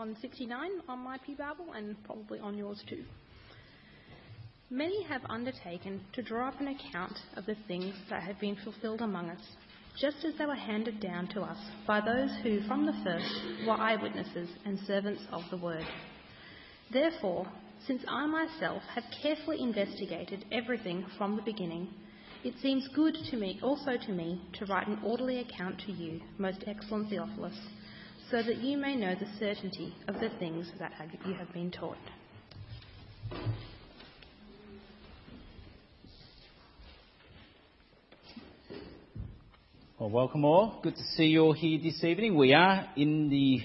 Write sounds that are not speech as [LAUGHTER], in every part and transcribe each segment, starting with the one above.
on 69 on my Pew Bible and probably on yours too. Many have undertaken to draw up an account of the things that have been fulfilled among us, just as they were handed down to us by those who from the first were eyewitnesses and servants of the word. Therefore, since I myself have carefully investigated everything from the beginning, it seems good to me also to me to write an orderly account to you, most excellent Theophilus so that you may know the certainty of the things that you have been taught. Well, welcome all. Good to see you all here this evening. We are in the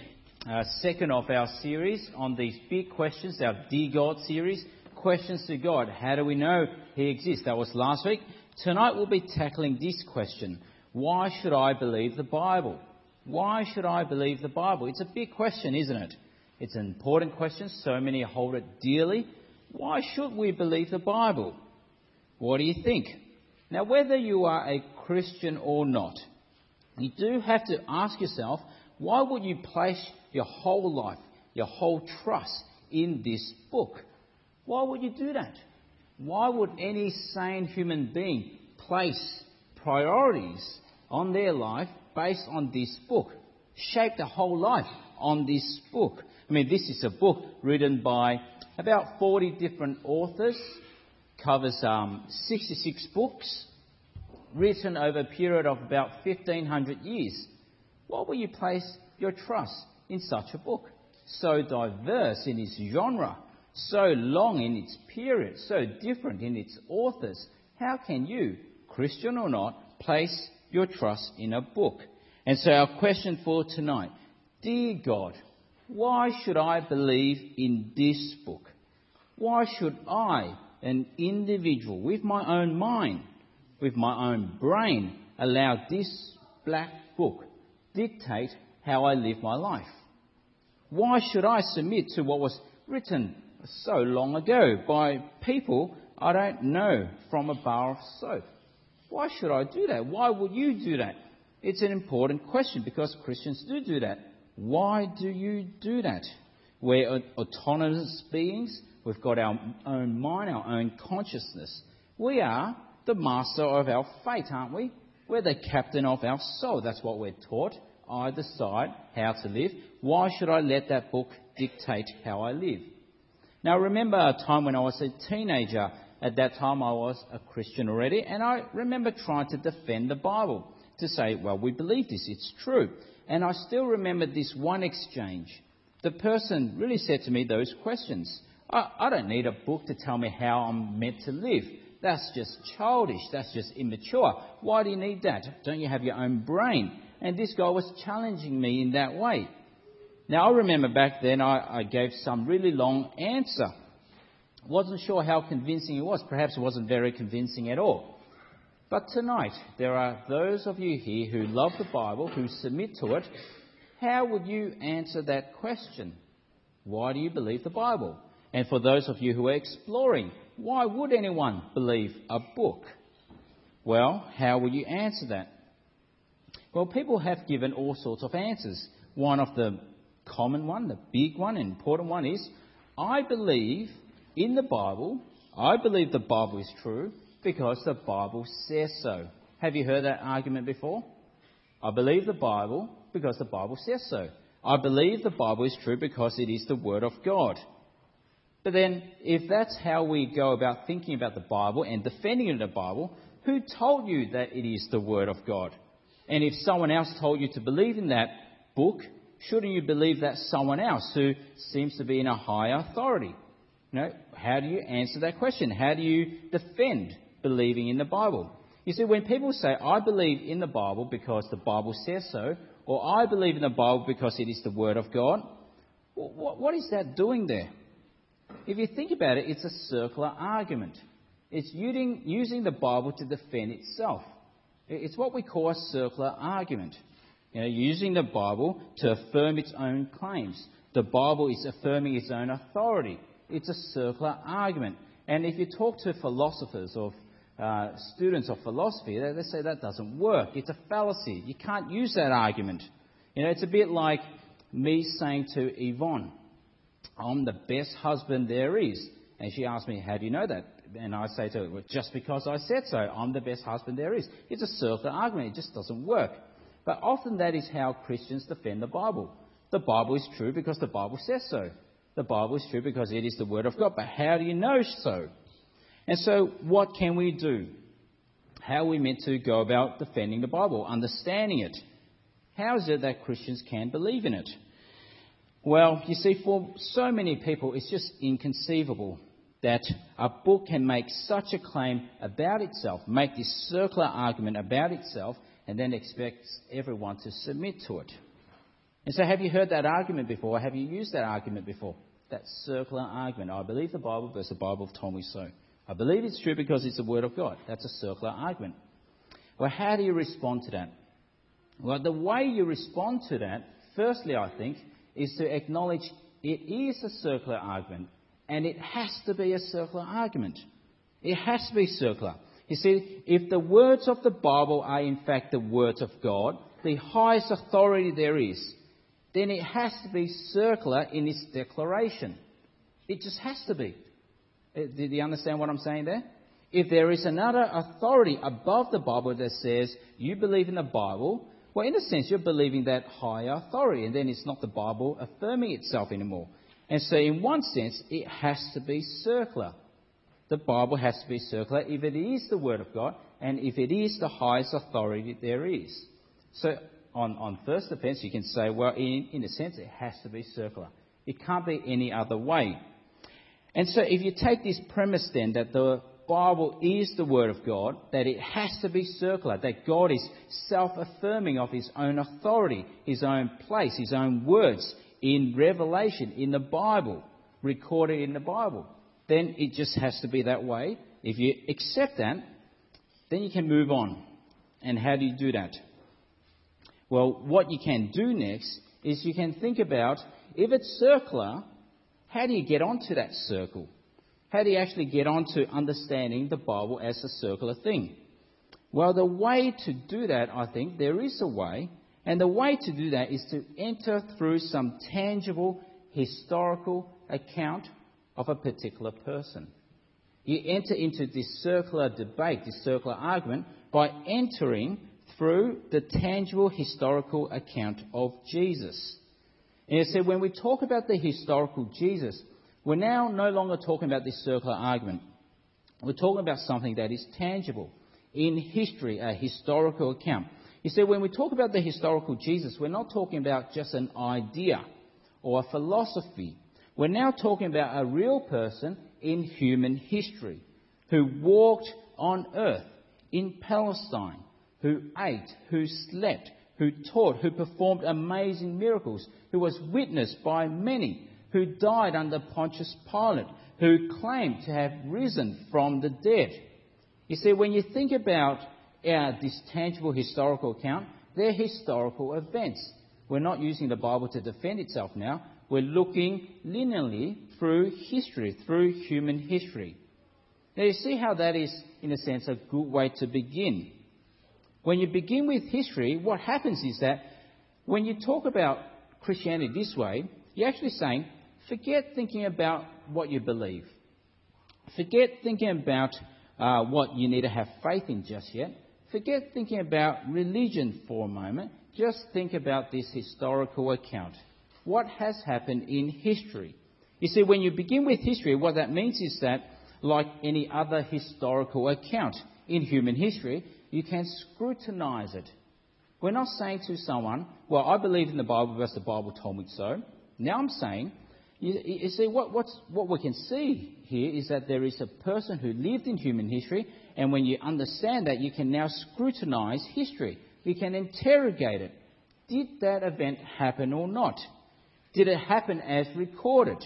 uh, second of our series on these big questions, our Dear God series. Questions to God. How do we know He exists? That was last week. Tonight we'll be tackling this question Why should I believe the Bible? Why should I believe the Bible? It's a big question, isn't it? It's an important question. So many hold it dearly. Why should we believe the Bible? What do you think? Now, whether you are a Christian or not, you do have to ask yourself, why would you place your whole life, your whole trust in this book? Why would you do that? Why would any sane human being place priorities on their life based on this book, shaped a whole life on this book. I mean, this is a book written by about 40 different authors, covers um, 66 books, written over a period of about 1500 years. Why will you place your trust in such a book? So diverse in its genre, so long in its period, so different in its authors. How can you, Christian or not, place your trust in a book. And so, our question for tonight Dear God, why should I believe in this book? Why should I, an individual with my own mind, with my own brain, allow this black book dictate how I live my life? Why should I submit to what was written so long ago by people I don't know from a bar of soap? Why should I do that? Why would you do that? It's an important question because Christians do do that. Why do you do that? We're autonomous beings. We've got our own mind, our own consciousness. We are the master of our fate, aren't we? We're the captain of our soul. That's what we're taught. I decide how to live. Why should I let that book dictate how I live? Now, remember a time when I was a teenager at that time, I was a Christian already, and I remember trying to defend the Bible to say, well, we believe this, it's true. And I still remember this one exchange. The person really said to me those questions. I, I don't need a book to tell me how I'm meant to live. That's just childish. That's just immature. Why do you need that? Don't you have your own brain? And this guy was challenging me in that way. Now, I remember back then I, I gave some really long answer. Wasn't sure how convincing it was. Perhaps it wasn't very convincing at all. But tonight, there are those of you here who love the Bible, who submit to it. How would you answer that question? Why do you believe the Bible? And for those of you who are exploring, why would anyone believe a book? Well, how would you answer that? Well, people have given all sorts of answers. One of the common one, the big one, important one is, I believe in the Bible, I believe the Bible is true because the Bible says so. Have you heard that argument before? I believe the Bible because the Bible says so. I believe the Bible is true because it is the Word of God. But then, if that's how we go about thinking about the Bible and defending the Bible, who told you that it is the Word of God? And if someone else told you to believe in that book, shouldn't you believe that someone else who seems to be in a higher authority? Know, how do you answer that question? How do you defend believing in the Bible? You see, when people say, I believe in the Bible because the Bible says so, or I believe in the Bible because it is the Word of God, what is that doing there? If you think about it, it's a circular argument. It's using, using the Bible to defend itself. It's what we call a circular argument. You know, using the Bible to affirm its own claims. The Bible is affirming its own authority it's a circular argument. And if you talk to philosophers or uh, students of philosophy, they, they say that doesn't work. It's a fallacy. You can't use that argument. You know, it's a bit like me saying to Yvonne, I'm the best husband there is. And she asked me, How do you know that? And I say to her, well, Just because I said so. I'm the best husband there is. It's a circular argument. It just doesn't work. But often that is how Christians defend the Bible. The Bible is true because the Bible says so. The Bible is true because it is the Word of God. But how do you know so? And so, what can we do? How are we meant to go about defending the Bible, understanding it? How is it that Christians can believe in it? Well, you see, for so many people, it's just inconceivable that a book can make such a claim about itself, make this circular argument about itself, and then expects everyone to submit to it. And so, have you heard that argument before? Have you used that argument before? That circular argument. I believe the Bible because the Bible told me so. I believe it's true because it's the Word of God. That's a circular argument. Well, how do you respond to that? Well, the way you respond to that, firstly, I think, is to acknowledge it is a circular argument and it has to be a circular argument. It has to be circular. You see, if the words of the Bible are in fact the words of God, the highest authority there is, then it has to be circular in its declaration. It just has to be. Uh, did you understand what I'm saying there? If there is another authority above the Bible that says you believe in the Bible, well, in a sense, you're believing that higher authority, and then it's not the Bible affirming itself anymore. And so, in one sense, it has to be circular. The Bible has to be circular if it is the Word of God and if it is the highest authority there is. So, on, on first offence, you can say, well, in, in a sense, it has to be circular. It can't be any other way. And so, if you take this premise then that the Bible is the Word of God, that it has to be circular, that God is self affirming of His own authority, His own place, His own words in Revelation, in the Bible, recorded in the Bible, then it just has to be that way. If you accept that, then you can move on. And how do you do that? Well, what you can do next is you can think about if it's circular, how do you get onto that circle? How do you actually get onto understanding the Bible as a circular thing? Well, the way to do that, I think, there is a way, and the way to do that is to enter through some tangible historical account of a particular person. You enter into this circular debate, this circular argument, by entering through the tangible historical account of Jesus. And you said, when we talk about the historical Jesus, we're now no longer talking about this circular argument. We're talking about something that is tangible in history, a historical account. You see, when we talk about the historical Jesus, we're not talking about just an idea or a philosophy. We're now talking about a real person in human history who walked on earth in Palestine, who ate, who slept, who taught, who performed amazing miracles, who was witnessed by many, who died under Pontius Pilate, who claimed to have risen from the dead. You see, when you think about uh, this tangible historical account, they're historical events. We're not using the Bible to defend itself now. We're looking linearly through history, through human history. Now, you see how that is, in a sense, a good way to begin. When you begin with history, what happens is that when you talk about Christianity this way, you're actually saying, forget thinking about what you believe. Forget thinking about uh, what you need to have faith in just yet. Forget thinking about religion for a moment. Just think about this historical account. What has happened in history? You see, when you begin with history, what that means is that, like any other historical account in human history, you can scrutinize it. We're not saying to someone, well, I believe in the Bible because the Bible told me so. Now I'm saying, you, you see, what, what we can see here is that there is a person who lived in human history, and when you understand that, you can now scrutinize history. You can interrogate it. Did that event happen or not? Did it happen as recorded?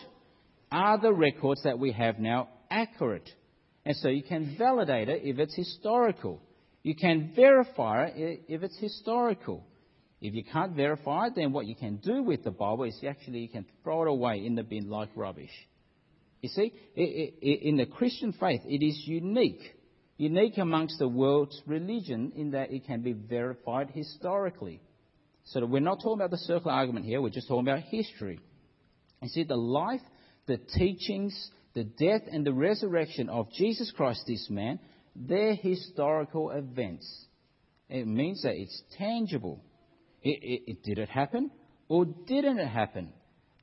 Are the records that we have now accurate? And so you can validate it if it's historical. You can verify it if it's historical. If you can't verify it, then what you can do with the Bible is actually you can throw it away in the bin like rubbish. You see, in the Christian faith, it is unique. Unique amongst the world's religion in that it can be verified historically. So we're not talking about the circular argument here, we're just talking about history. You see, the life, the teachings, the death, and the resurrection of Jesus Christ, this man, they're historical events. It means that it's tangible. It, it, it, did it happen or didn't it happen?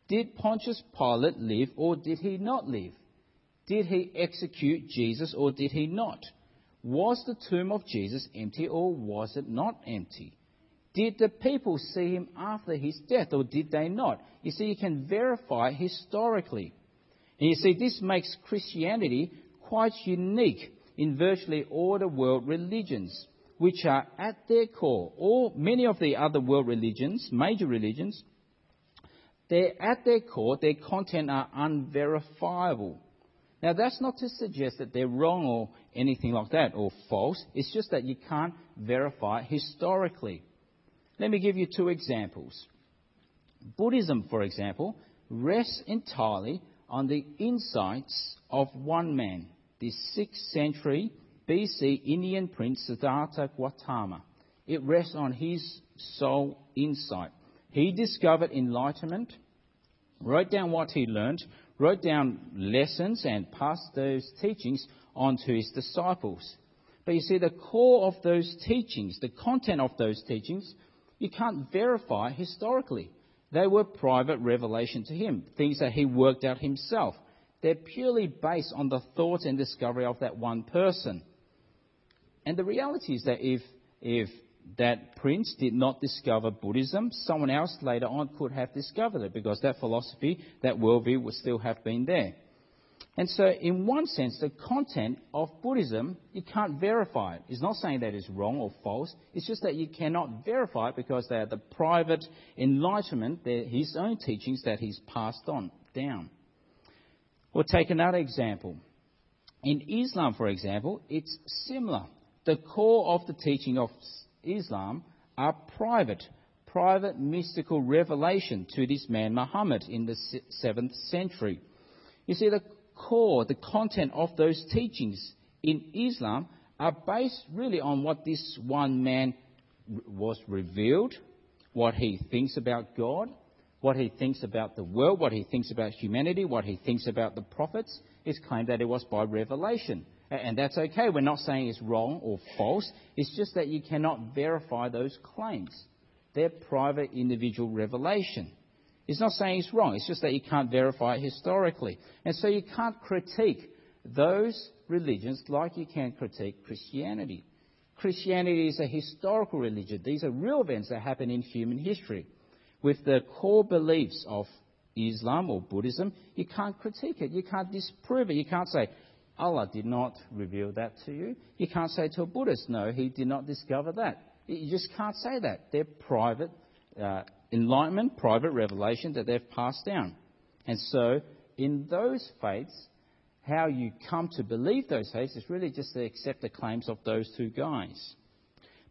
Did Pontius Pilate live or did he not live? Did he execute Jesus or did he not? Was the tomb of Jesus empty or was it not empty? Did the people see him after his death or did they not? You see, you can verify historically. And you see, this makes Christianity quite unique in virtually all the world religions, which are at their core, or many of the other world religions, major religions, they're at their core, their content are unverifiable. Now, that's not to suggest that they're wrong or anything like that, or false. It's just that you can't verify historically. Let me give you two examples. Buddhism, for example, rests entirely on the insights of one man, the 6th century BC Indian prince Siddhartha Gautama. It rests on his sole insight. He discovered enlightenment, wrote down what he learned, wrote down lessons, and passed those teachings on to his disciples. But you see, the core of those teachings, the content of those teachings, you can't verify historically. They were private revelation to him, things that he worked out himself. They're purely based on the thought and discovery of that one person. And the reality is that if, if that prince did not discover Buddhism, someone else later on could have discovered it because that philosophy, that worldview would still have been there. And so, in one sense, the content of Buddhism, you can't verify it. It's not saying that it's wrong or false. It's just that you cannot verify it because they are the private enlightenment, his own teachings that he's passed on down. We'll take another example. In Islam, for example, it's similar. The core of the teaching of Islam are private, private mystical revelation to this man Muhammad in the 7th century. You see, the core, the content of those teachings in Islam are based really on what this one man was revealed, what he thinks about God, what he thinks about the world, what he thinks about humanity, what he thinks about the prophets. It's claimed that it was by revelation. And that's okay. We're not saying it's wrong or false. It's just that you cannot verify those claims. They're private individual revelation. It's not saying it's wrong, it's just that you can't verify it historically. And so you can't critique those religions like you can critique Christianity. Christianity is a historical religion. These are real events that happen in human history. With the core beliefs of Islam or Buddhism, you can't critique it. You can't disprove it. You can't say, Allah did not reveal that to you. You can't say to a Buddhist, no, he did not discover that. You just can't say that. They're private uh, enlightenment, private revelation that they've passed down. And so, in those faiths, how you come to believe those faiths is really just to accept the claims of those two guys.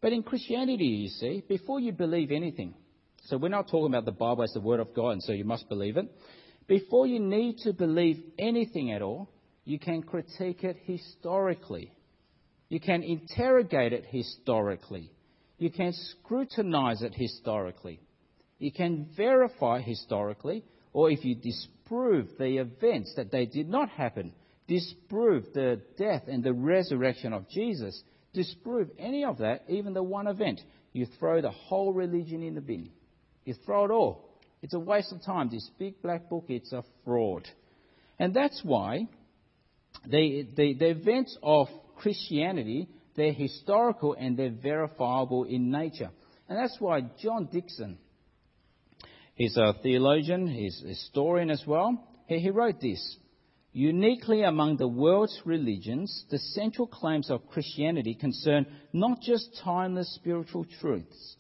But in Christianity, you see, before you believe anything, so we're not talking about the Bible as the Word of God, and so you must believe it. Before you need to believe anything at all, you can critique it historically. You can interrogate it historically. You can scrutinize it historically. You can verify historically, or if you disprove the events that they did not happen, disprove the death and the resurrection of Jesus, disprove any of that, even the one event, you throw the whole religion in the bin. You throw it all. It's a waste of time. This big black book, it's a fraud. And that's why the, the, the events of Christianity, they're historical and they're verifiable in nature. And that's why John Dickson, He's a theologian, he's a historian as well. He wrote this Uniquely among the world's religions, the central claims of Christianity concern not just timeless spiritual truths,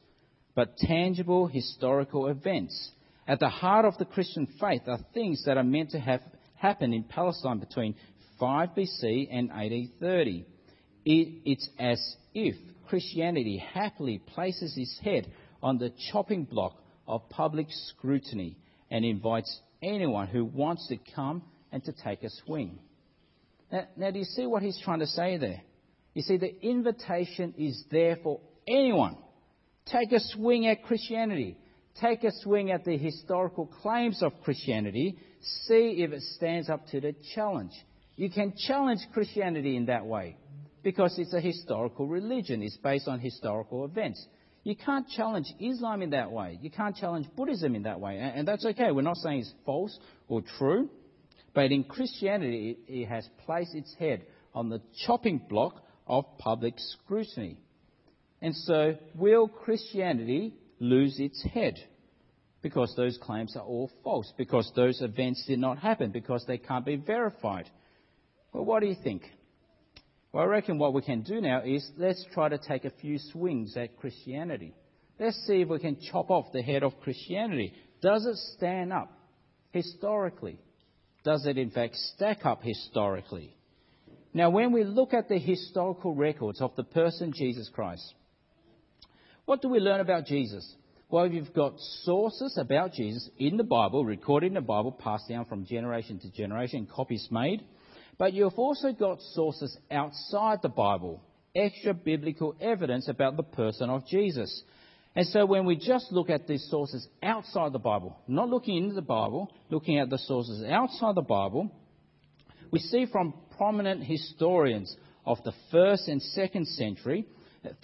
but tangible historical events. At the heart of the Christian faith are things that are meant to have happened in Palestine between 5 BC and 1830. It, it's as if Christianity happily places its head on the chopping block of public scrutiny and invites anyone who wants to come and to take a swing. Now, now, do you see what he's trying to say there? You see, the invitation is there for anyone Take a swing at Christianity. Take a swing at the historical claims of Christianity. See if it stands up to the challenge. You can challenge Christianity in that way because it's a historical religion. It's based on historical events. You can't challenge Islam in that way. You can't challenge Buddhism in that way. And that's okay. We're not saying it's false or true. But in Christianity, it has placed its head on the chopping block of public scrutiny. And so, will Christianity lose its head? Because those claims are all false, because those events did not happen, because they can't be verified. Well, what do you think? Well, I reckon what we can do now is let's try to take a few swings at Christianity. Let's see if we can chop off the head of Christianity. Does it stand up historically? Does it in fact stack up historically? Now, when we look at the historical records of the person Jesus Christ, what do we learn about Jesus? Well, you've got sources about Jesus in the Bible, recorded in the Bible, passed down from generation to generation, copies made. But you've also got sources outside the Bible, extra biblical evidence about the person of Jesus. And so when we just look at these sources outside the Bible, not looking into the Bible, looking at the sources outside the Bible, we see from prominent historians of the first and second century,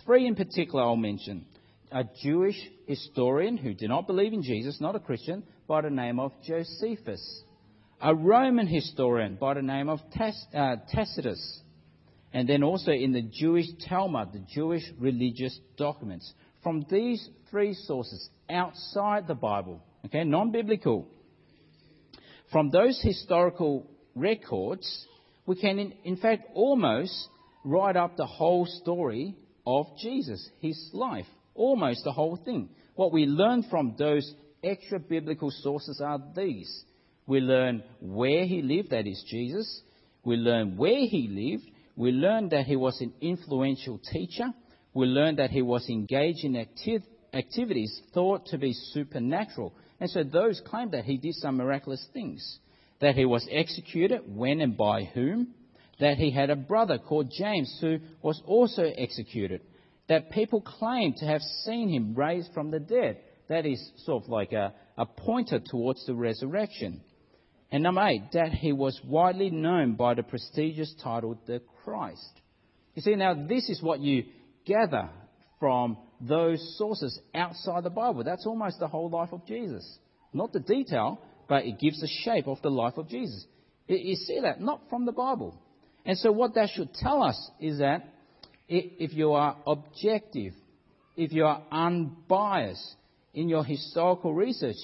three in particular I'll mention. A Jewish historian who did not believe in Jesus, not a Christian, by the name of Josephus a Roman historian by the name of uh, Tacitus, and then also in the Jewish Talmud, the Jewish religious documents. From these three sources outside the Bible, okay, non biblical, from those historical records, we can in, in fact almost write up the whole story of Jesus, his life, almost the whole thing. What we learn from those extra biblical sources are these we learn where he lived, that is Jesus. We learn where he lived. We learn that he was an influential teacher. We learn that he was engaged in acti- activities thought to be supernatural. And so those claim that he did some miraculous things. That he was executed, when and by whom. That he had a brother called James who was also executed. That people claimed to have seen him raised from the dead. That is sort of like a, a pointer towards the resurrection. And number eight, that he was widely known by the prestigious title, the Christ. You see, now this is what you gather from those sources outside the Bible. That's almost the whole life of Jesus. Not the detail, but it gives the shape of the life of Jesus. You see that? Not from the Bible. And so, what that should tell us is that if you are objective, if you are unbiased in your historical research,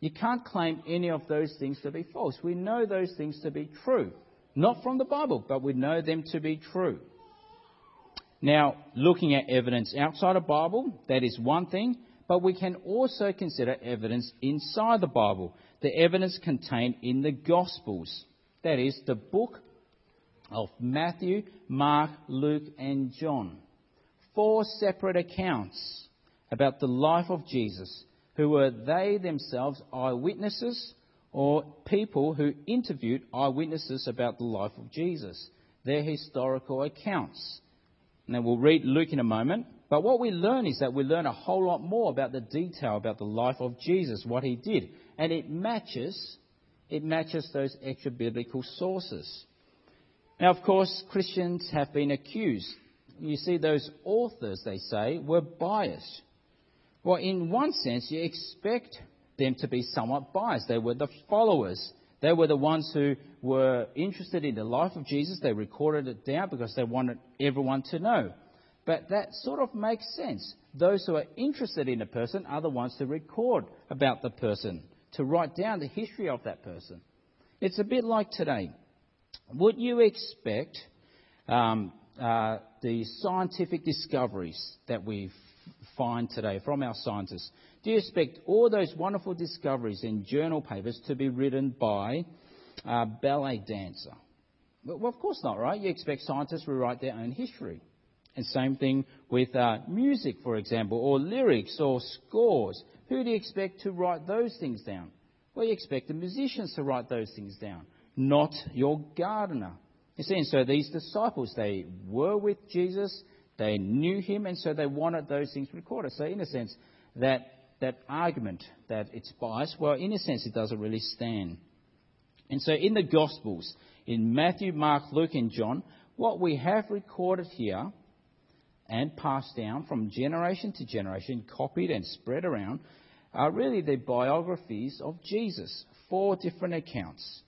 you can't claim any of those things to be false. We know those things to be true. Not from the Bible, but we know them to be true. Now, looking at evidence outside of Bible, that is one thing, but we can also consider evidence inside the Bible, the evidence contained in the Gospels. That is, the book of Matthew, Mark, Luke, and John. Four separate accounts about the life of Jesus who were they themselves eyewitnesses or people who interviewed eyewitnesses about the life of Jesus, their historical accounts. Now we'll read Luke in a moment, but what we learn is that we learn a whole lot more about the detail about the life of Jesus, what he did, and it matches it matches those extra biblical sources. Now, of course, Christians have been accused. You see, those authors, they say, were biased. Well, in one sense, you expect them to be somewhat biased. They were the followers. They were the ones who were interested in the life of Jesus. They recorded it down because they wanted everyone to know. But that sort of makes sense. Those who are interested in a person are the ones to record about the person, to write down the history of that person. It's a bit like today. Would you expect um, uh, the scientific discoveries that we've find today from our scientists? Do you expect all those wonderful discoveries in journal papers to be written by a ballet dancer? Well, of course not, right? You expect scientists to write their own history. And same thing with uh, music, for example, or lyrics or scores. Who do you expect to write those things down? Well, you expect the musicians to write those things down, not your gardener. You see, and so these disciples, they were with Jesus, They knew him, and so they wanted those things recorded. So, in a sense, that, that argument that it's biased, well, in a sense, it doesn't really stand. And so, in the Gospels, in Matthew, Mark, Luke, and John, what we have recorded here and passed down from generation to generation, copied and spread around, are really the biographies of Jesus. Four different accounts.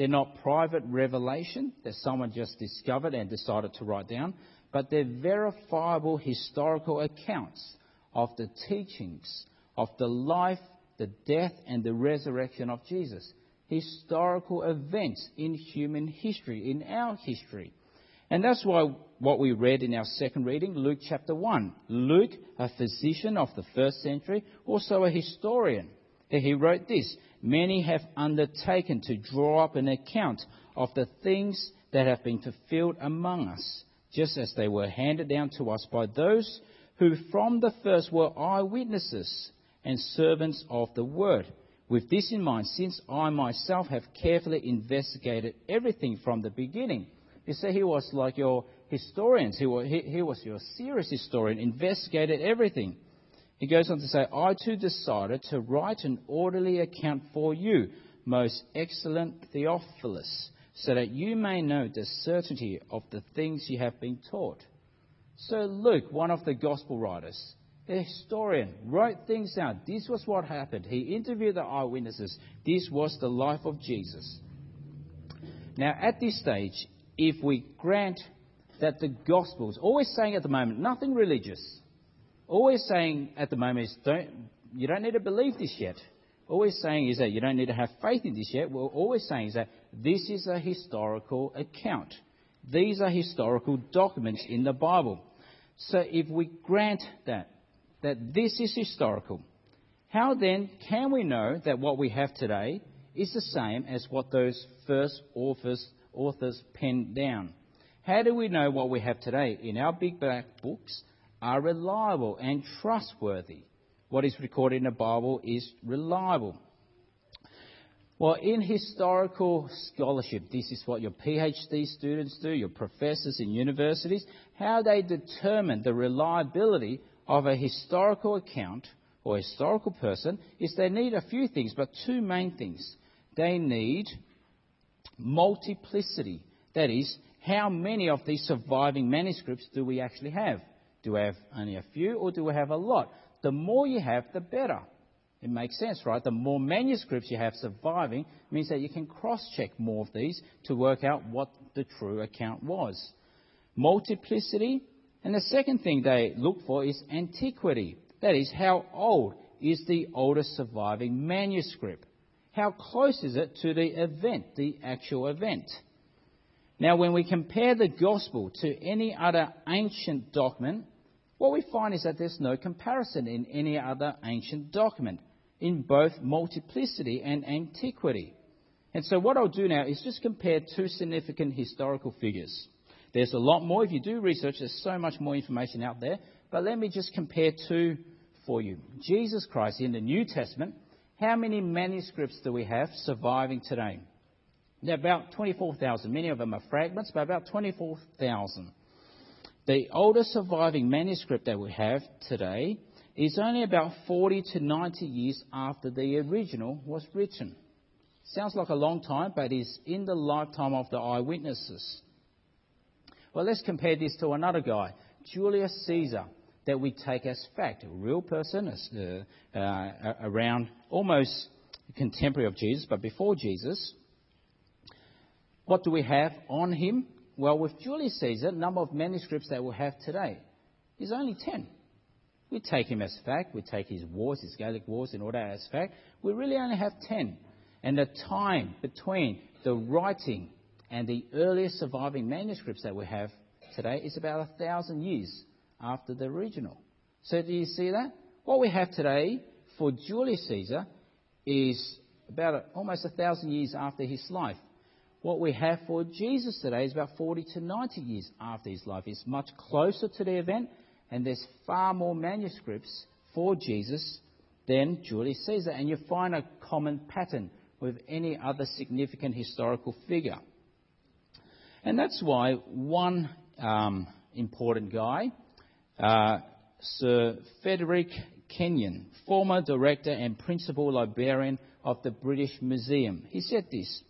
They're not private revelation that someone just discovered and decided to write down, but they're verifiable historical accounts of the teachings, of the life, the death, and the resurrection of Jesus. Historical events in human history, in our history. And that's why what we read in our second reading, Luke chapter 1. Luke, a physician of the first century, also a historian. He wrote this Many have undertaken to draw up an account of the things that have been fulfilled among us, just as they were handed down to us by those who from the first were eyewitnesses and servants of the word. With this in mind, since I myself have carefully investigated everything from the beginning, you see, he was like your historians. He was, he, he was your serious historian, investigated everything. He goes on to say, I too decided to write an orderly account for you, most excellent Theophilus, so that you may know the certainty of the things you have been taught. So Luke, one of the gospel writers, a historian, wrote things down. This was what happened. He interviewed the eyewitnesses. This was the life of Jesus. Now, at this stage, if we grant that the Gospels, always saying at the moment, nothing religious, always saying at the moment is don't, you don't need to believe this yet. Always saying is that you don't need to have faith in this yet. We're always saying is that this is a historical account. These are historical documents in the Bible. So if we grant that, that this is historical, how then can we know that what we have today is the same as what those first authors authors penned down. How do we know what we have today in our big black books are reliable and trustworthy? What is recorded in the Bible is reliable. Well, in historical scholarship, this is what your PhD students do, your professors in universities, how they determine the reliability of a historical account or historical person is they need a few things, but two main things. They need multiplicity. That is, how many of these surviving manuscripts do we actually have? Do we have only a few or do we have a lot? The more you have, the better. It makes sense, right? The more manuscripts you have surviving means that you can cross check more of these to work out what the true account was. Multiplicity. And the second thing they look for is antiquity. That is, how old is the oldest surviving manuscript? How close is it to the event, the actual event? Now, when we compare the gospel to any other ancient document, what we find is that there's no comparison in any other ancient document in both multiplicity and antiquity. And so, what I'll do now is just compare two significant historical figures. There's a lot more. If you do research, there's so much more information out there. But let me just compare two for you. Jesus Christ in the New Testament how many manuscripts do we have surviving today? Are about 24,000. Many of them are fragments, but about 24,000. The oldest surviving manuscript that we have today is only about 40 to 90 years after the original was written. Sounds like a long time, but is in the lifetime of the eyewitnesses. Well, let's compare this to another guy, Julius Caesar that we take as fact. A real person uh, uh, around almost contemporary of Jesus, but before Jesus. What do we have on him? Well, with Julius Caesar, the number of manuscripts that we have today is only 10. We take him as fact, we take his wars, his Gallic wars in order as fact. We really only have 10. And the time between the writing and the earliest surviving manuscripts that we have today is about a thousand years after the original. So do you see that? What we have today for Julius Caesar is about a, almost a thousand years after his life. What we have for Jesus today is about 40 to 90 years after his life. It's much closer to the event, and there's far more manuscripts for Jesus than Julius Caesar. And you find a common pattern with any other significant historical figure. And that's why one um, important guy, uh, Sir Frederick Kenyon, former director and principal librarian of the British Museum. He said this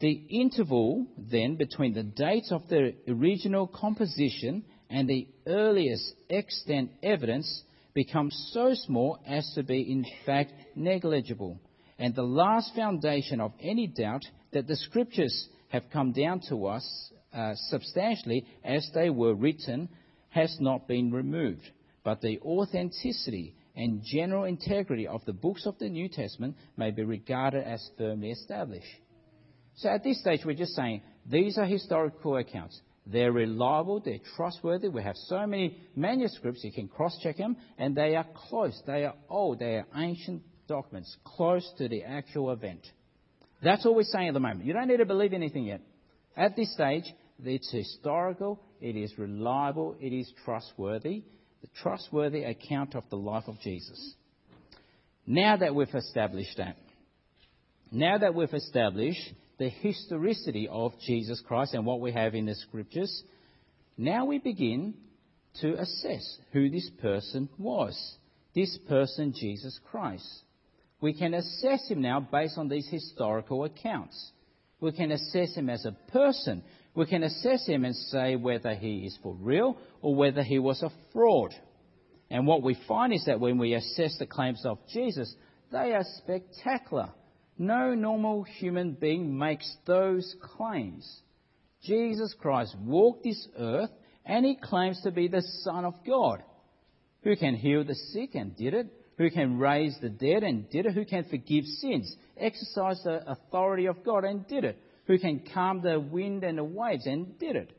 The interval then between the date of the original composition and the earliest extant evidence becomes so small as to be in fact negligible, and the last foundation of any doubt that the scriptures have come down to us uh, substantially as they were written has not been removed but the authenticity and general integrity of the books of the New Testament may be regarded as firmly established. So at this stage, we're just saying these are historical accounts. They're reliable, they're trustworthy. We have so many manuscripts, you can cross check them, and they are close, they are old, they are ancient documents, close to the actual event. That's all we're saying at the moment. You don't need to believe anything yet. At this stage, it's historical, it is reliable, it is trustworthy, the trustworthy account of the life of Jesus. Now that we've established that, now that we've established the historicity of Jesus Christ and what we have in the scriptures, now we begin to assess who this person was. This person, Jesus Christ. We can assess him now based on these historical accounts. We can assess him as a person we can assess him and say whether he is for real or whether he was a fraud. And what we find is that when we assess the claims of Jesus, they are spectacular. No normal human being makes those claims. Jesus Christ walked this earth and he claims to be the Son of God. Who can heal the sick and did it? Who can raise the dead and did it? Who can forgive sins? Exercise the authority of God and did it who can calm the wind and the waves, and did it.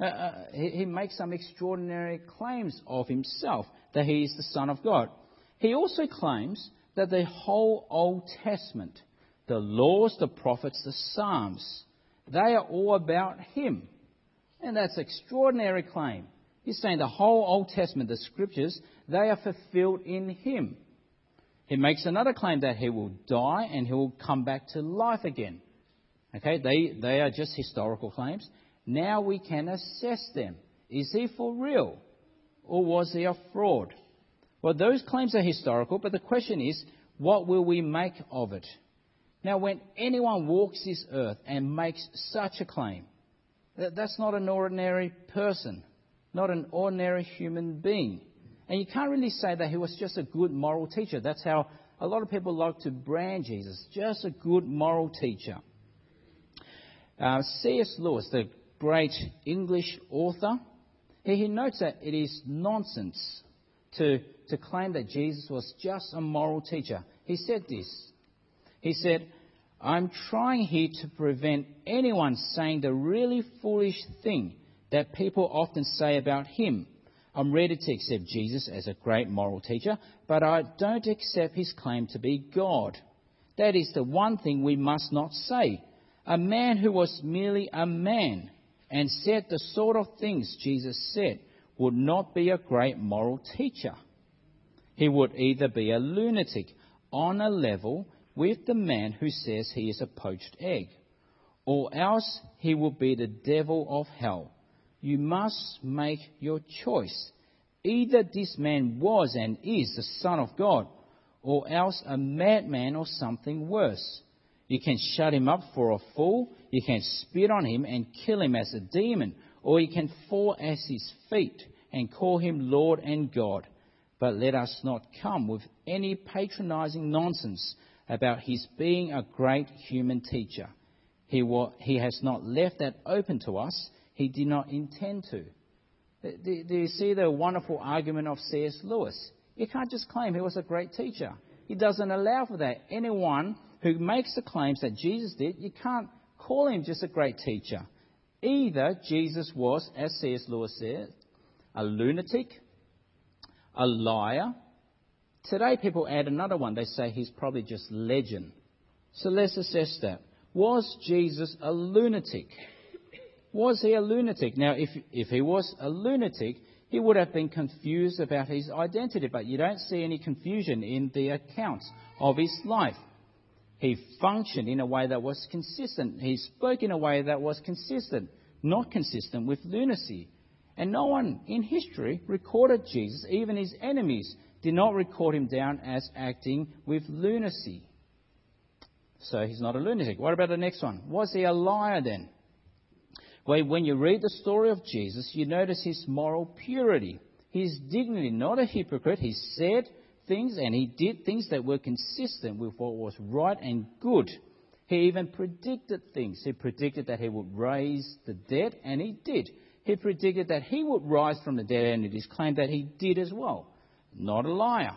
Uh, uh, he, he makes some extraordinary claims of himself that he is the Son of God. He also claims that the whole Old Testament, the laws, the prophets, the Psalms, they are all about him. And that's an extraordinary claim. He's saying the whole Old Testament, the scriptures, they are fulfilled in him. He makes another claim that he will die and he will come back to life again. Okay, they, they are just historical claims. Now we can assess them. Is he for real? Or was he a fraud? Well, those claims are historical, but the question is, what will we make of it? Now, when anyone walks this earth and makes such a claim, that's not an ordinary person, not an ordinary human being. And you can't really say that he was just a good moral teacher. That's how a lot of people like to brand Jesus, just a good moral teacher. Uh, C.S. Lewis, the great English author, he, he notes that it is nonsense to, to claim that Jesus was just a moral teacher. He said this. He said, I'm trying here to prevent anyone saying the really foolish thing that people often say about him. I'm ready to accept Jesus as a great moral teacher, but I don't accept his claim to be God. That is the one thing we must not say a man who was merely a man and said the sort of things Jesus said would not be a great moral teacher. He would either be a lunatic on a level with the man who says he is a poached egg, or else he will be the devil of hell. You must make your choice. Either this man was and is the Son of God, or else a madman or something worse. You can shut him up for a fool. You can spit on him and kill him as a demon. Or you can fall at his feet and call him Lord and God. But let us not come with any patronizing nonsense about his being a great human teacher. He, he has not left that open to us. He did not intend to. Do, do you see the wonderful argument of C.S. Lewis? You can't just claim he was a great teacher. He doesn't allow for that. Anyone who makes the claims that Jesus did, you can't call him just a great teacher. Either Jesus was, as C.S. Lewis said, a lunatic, a liar. Today, people add another one. They say he's probably just legend. So let's assess that. Was Jesus a lunatic? Was he a lunatic? Now, if, if he was a lunatic, he would have been confused about his identity, but you don't see any confusion in the accounts of his life. He functioned in a way that was consistent. He spoke in a way that was consistent, not consistent with lunacy. And no one in history recorded Jesus, even his enemies, did not record him down as acting with lunacy. So he's not a lunatic. What about the next one? Was he a liar then? Well, when you read the story of Jesus, you notice his moral purity, his dignity, not a hypocrite. He said things and he did things that were consistent with what was right and good. He even predicted things. He predicted that he would raise the dead, and he did. He predicted that he would rise from the dead, and it is claimed that he did as well. Not a liar.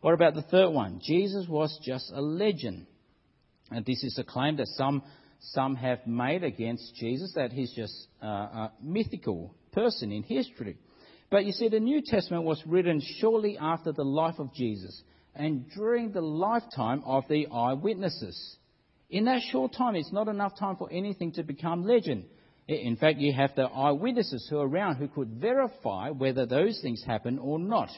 What about the third one? Jesus was just a legend. And this is a claim that some, some have made against Jesus, that he's just uh, a mythical person in history. But you see, the New Testament was written shortly after the life of Jesus and during the lifetime of the eyewitnesses. In that short time, it's not enough time for anything to become legend. In fact, you have the eyewitnesses who are around who could verify whether those things happen or not.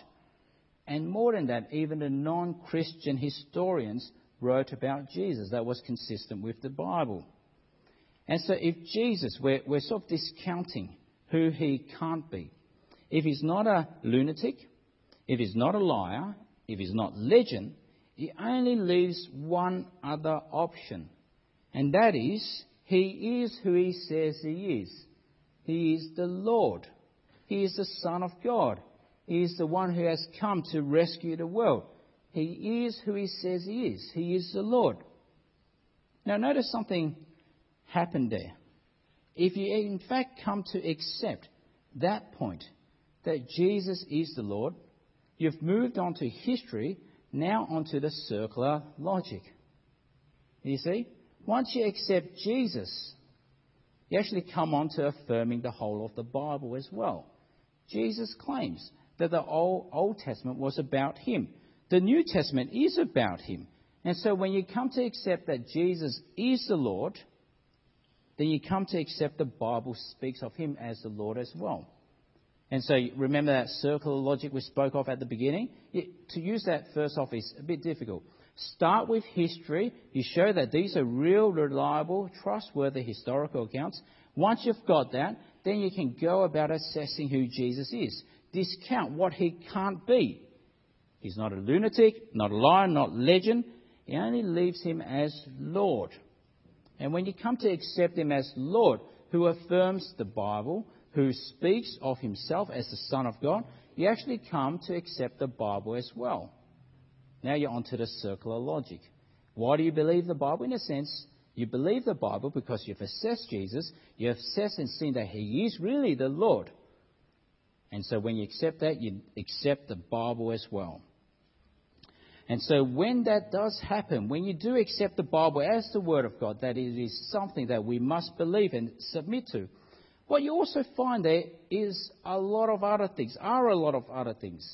And more than that, even the non Christian historians wrote about Jesus that was consistent with the Bible. And so, if Jesus, we're, we're sort of discounting who he can't be. If he's not a lunatic, if he's not a liar, if he's not legend, he only leaves one other option. And that is, he is who he says he is. He is the Lord. He is the Son of God. He is the one who has come to rescue the world. He is who he says he is. He is the Lord. Now, notice something happened there. If you in fact come to accept that point, that Jesus is the Lord, you've moved on to history, now onto the circular logic. You see? Once you accept Jesus, you actually come on to affirming the whole of the Bible as well. Jesus claims that the Old, Old Testament was about him. The New Testament is about him. And so when you come to accept that Jesus is the Lord, then you come to accept the Bible speaks of him as the Lord as well. And so remember that circular logic we spoke of at the beginning? It, to use that first off is a bit difficult. Start with history. You show that these are real, reliable, trustworthy historical accounts. Once you've got that, then you can go about assessing who Jesus is. Discount what he can't be. He's not a lunatic, not a liar, not legend. He only leaves him as Lord. And when you come to accept him as Lord, who affirms the Bible, who speaks of himself as the Son of God, you actually come to accept the Bible as well. Now you're onto the circular logic. Why do you believe the Bible? In a sense, you believe the Bible because you've assessed Jesus, you've assessed and seen that he is really the Lord. And so when you accept that, you accept the Bible as well. And so when that does happen, when you do accept the Bible as the Word of God, that it is something that we must believe and submit to, what you also find there is a lot of other things, are a lot of other things.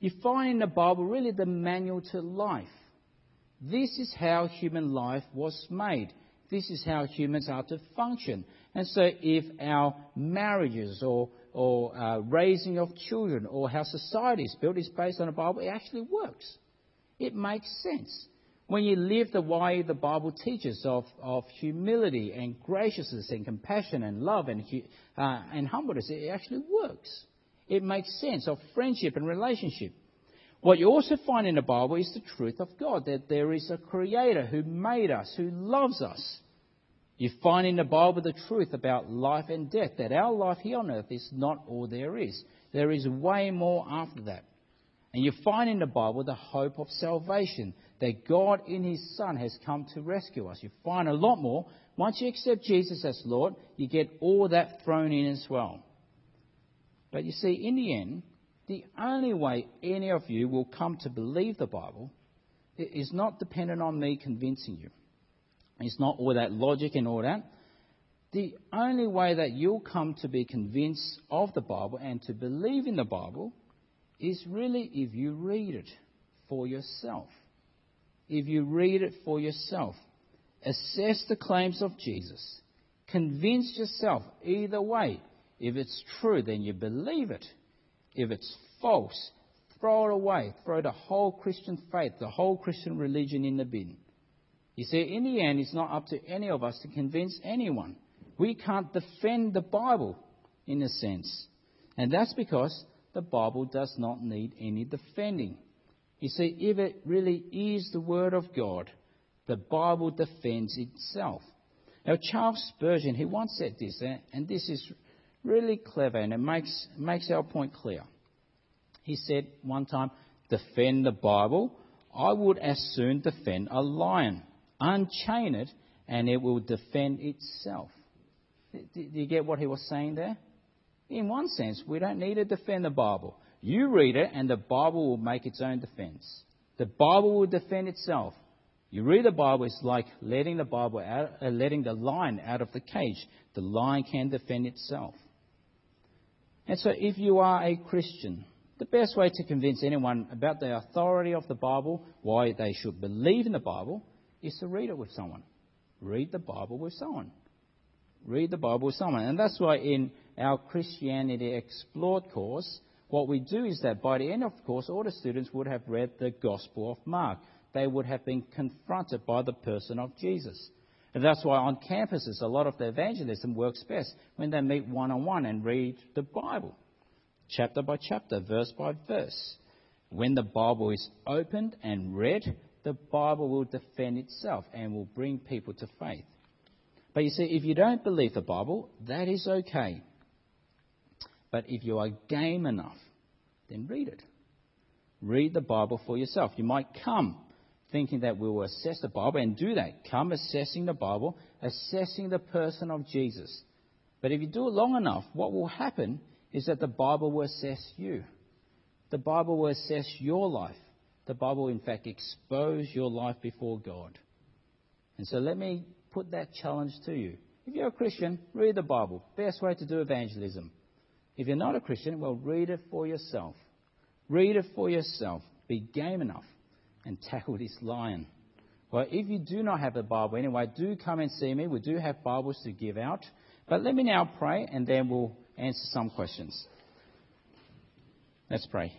You find in the Bible really the manual to life. This is how human life was made. This is how humans are to function. And so if our marriages or, or uh, raising of children or how society is built is based on the Bible, it actually works. It makes sense. When you live the way the Bible teaches of, of humility and graciousness and compassion and love and, uh, and humbleness, it actually works. It makes sense of friendship and relationship. What you also find in the Bible is the truth of God, that there is a creator who made us, who loves us. You find in the Bible the truth about life and death, that our life here on earth is not all there is. There is way more after that. And you find in the Bible the hope of salvation, that God in His Son has come to rescue us. You find a lot more. Once you accept Jesus as Lord, you get all that thrown in as well. But you see, in the end, the only way any of you will come to believe the Bible is not dependent on me convincing you. It's not all that logic and all that. The only way that you'll come to be convinced of the Bible and to believe in the Bible is really if you read it for yourself. If you read it for yourself, assess the claims of Jesus, convince yourself either way. If it's true, then you believe it. If it's false, throw it away. Throw the whole Christian faith, the whole Christian religion in the bin. You see, in the end, it's not up to any of us to convince anyone. We can't defend the Bible, in a sense. And that's because the Bible does not need any defending. You see, if it really is the Word of God, the Bible defends itself. Now, Charles Spurgeon, he once said this, and this is really clever and it makes, makes our point clear. He said one time, defend the Bible. I would as soon defend a lion. Unchain it, and it will defend itself. Do you get what he was saying there? In one sense, we don't need to defend the Bible. You read it, and the Bible will make its own defense. The Bible will defend itself. You read the Bible, it's like letting the Bible out, uh, letting the lion out of the cage. The lion can defend itself. And so, if you are a Christian, the best way to convince anyone about the authority of the Bible, why they should believe in the Bible, is to read it with someone. Read the Bible with someone. Read the Bible with someone. And that's why in our Christianity Explored course, what we do is that by the end of the course, all the students would have read the Gospel of Mark. They would have been confronted by the person of Jesus. And that's why on campuses, a lot of the evangelism works best when they meet one on one and read the Bible, chapter by chapter, verse by verse. When the Bible is opened and read, the Bible will defend itself and will bring people to faith. But you see, if you don't believe the Bible, that is okay. But if you are game enough, then read it. Read the Bible for yourself. You might come thinking that we will assess the Bible and do that. Come assessing the Bible, assessing the person of Jesus. But if you do it long enough, what will happen is that the Bible will assess you. The Bible will assess your life. The Bible, in fact, expose your life before God. And so let me put that challenge to you. If you're a Christian, read the Bible. Best way to do evangelism. If you're not a Christian, well, read it for yourself. Read it for yourself. Be game enough and tackle this lion. Well, if you do not have the Bible anyway, do come and see me. We do have Bibles to give out. But let me now pray and then we'll answer some questions. Let's pray.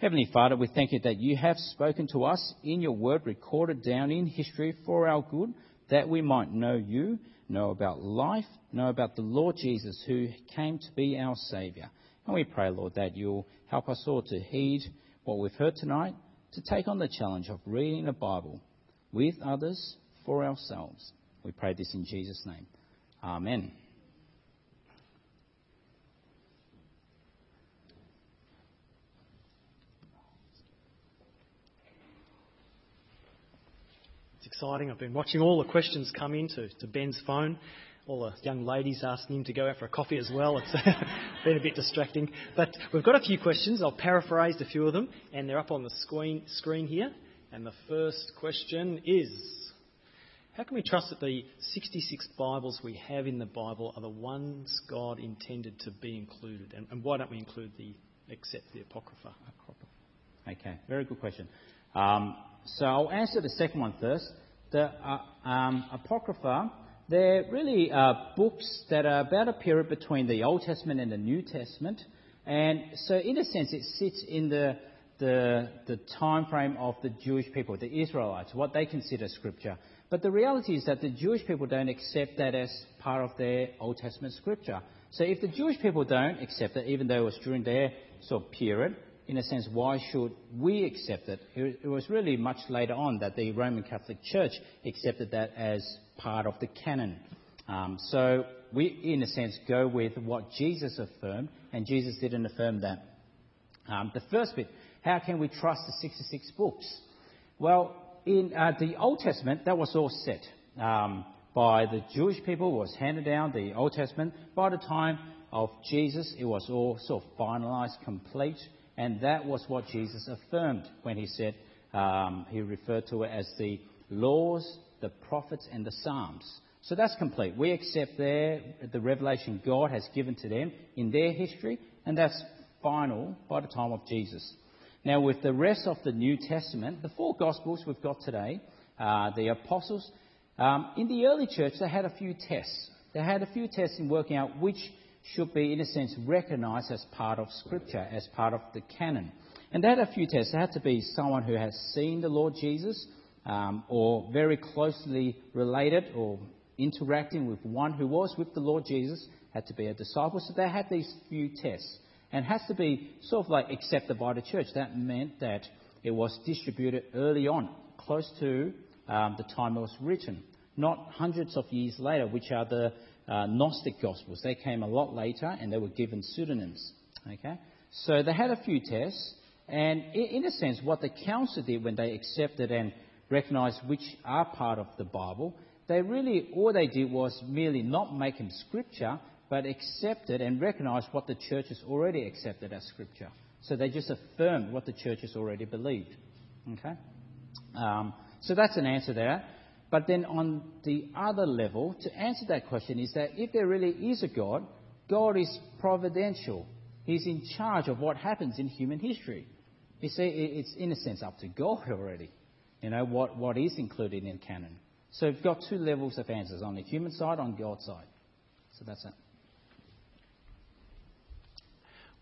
Heavenly Father, we thank you that you have spoken to us in your word, recorded down in history for our good, that we might know you know about life, know about the Lord Jesus who came to be our Saviour. And we pray, Lord, that you'll help us all to heed what we've heard tonight, to take on the challenge of reading the Bible with others for ourselves. We pray this in Jesus' name. Amen. Exciting. I've been watching all the questions come in to, to Ben's phone. All the young ladies asking him to go out for a coffee as well. It's [LAUGHS] been a bit distracting. But we've got a few questions. I'll paraphrase a few of them, and they're up on the screen, screen here. And the first question is How can we trust that the 66 Bibles we have in the Bible are the ones God intended to be included? And, and why don't we include the, except the Apocrypha? Okay, very good question. Um, so I'll answer the second one first. The uh, um, Apocrypha, they're really uh, books that are about a period between the Old Testament and the New Testament. And so, in a sense, it sits in the, the, the time frame of the Jewish people, the Israelites, what they consider scripture. But the reality is that the Jewish people don't accept that as part of their Old Testament scripture. So if the Jewish people don't accept it, even though it was during their sort of period, in a sense, why should we accept it? It was really much later on that the Roman Catholic Church accepted that as part of the canon. Um, so we, in a sense, go with what Jesus affirmed, and Jesus didn't affirm that. Um, the first bit, how can we trust the 66 books? Well, in uh, the Old Testament, that was all set um, by the Jewish people, was handed down, the Old Testament. By the time of Jesus, it was all sort of finalized, complete. And that was what Jesus affirmed when he said, um, he referred to it as the laws, the prophets, and the Psalms. So that's complete. We accept their, the revelation God has given to them in their history, and that's final by the time of Jesus. Now, with the rest of the New Testament, the four Gospels we've got today, uh, the apostles, um, in the early church, they had a few tests. They had a few tests in working out which should be, in a sense, recognized as part of Scripture, as part of the canon. And they had a few tests. It had to be someone who has seen the Lord Jesus, um, or very closely related or interacting with one who was with the Lord Jesus, had to be a disciple. So they had these few tests. and has to be sort of like accepted by the church. That meant that it was distributed early on, close to um, the time it was written, not hundreds of years later, which are the uh, Gnostic Gospels. They came a lot later and they were given pseudonyms. Okay? So they had a few tests, and in a sense, what the council did when they accepted and recognized which are part of the Bible, they really, all they did was merely not make them scripture, but accepted and recognized what the church has already accepted as scripture. So they just affirmed what the church has already believed. Okay? Um, so that's an answer there. But then on the other level, to answer that question is that if there really is a God, God is providential. He's in charge of what happens in human history. You see, it's in a sense up to God [LAUGHS] already, you know, what, what is included in canon. So we've got two levels of answers on the human side, on God's side. So that's it.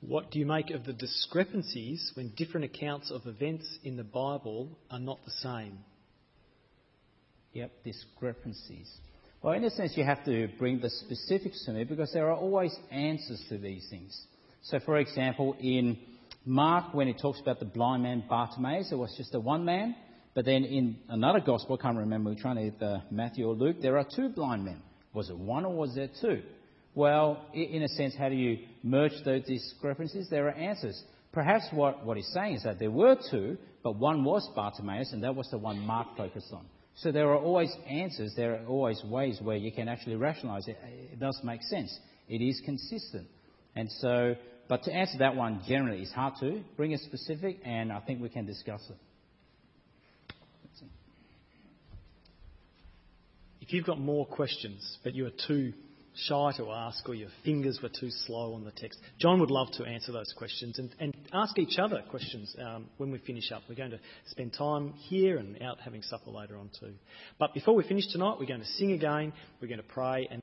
What do you make of the discrepancies when different accounts of events in the Bible are not the same? Yep, discrepancies. Well, in a sense, you have to bring the specifics to me because there are always answers to these things. So, for example, in Mark, when it talks about the blind man Bartimaeus, it was just the one man. But then in another gospel, I can't remember which one, either Matthew or Luke, there are two blind men. Was it one or was there two? Well, in a sense, how do you merge those discrepancies? There are answers. Perhaps what, what he's saying is that there were two, but one was Bartimaeus, and that was the one Mark focused on. So there are always answers, there are always ways where you can actually rationalize it. It does make sense. It is consistent. And so, but to answer that one generally is hard to. Bring a specific, and I think we can discuss it. If you've got more questions, but you are too shy to ask or your fingers were too slow on the text, John would love to answer those questions and, and ask each other questions um, when we finish up. We're going to spend time here and out having supper later on too. But before we finish tonight, we're going to sing again, we're going to pray, and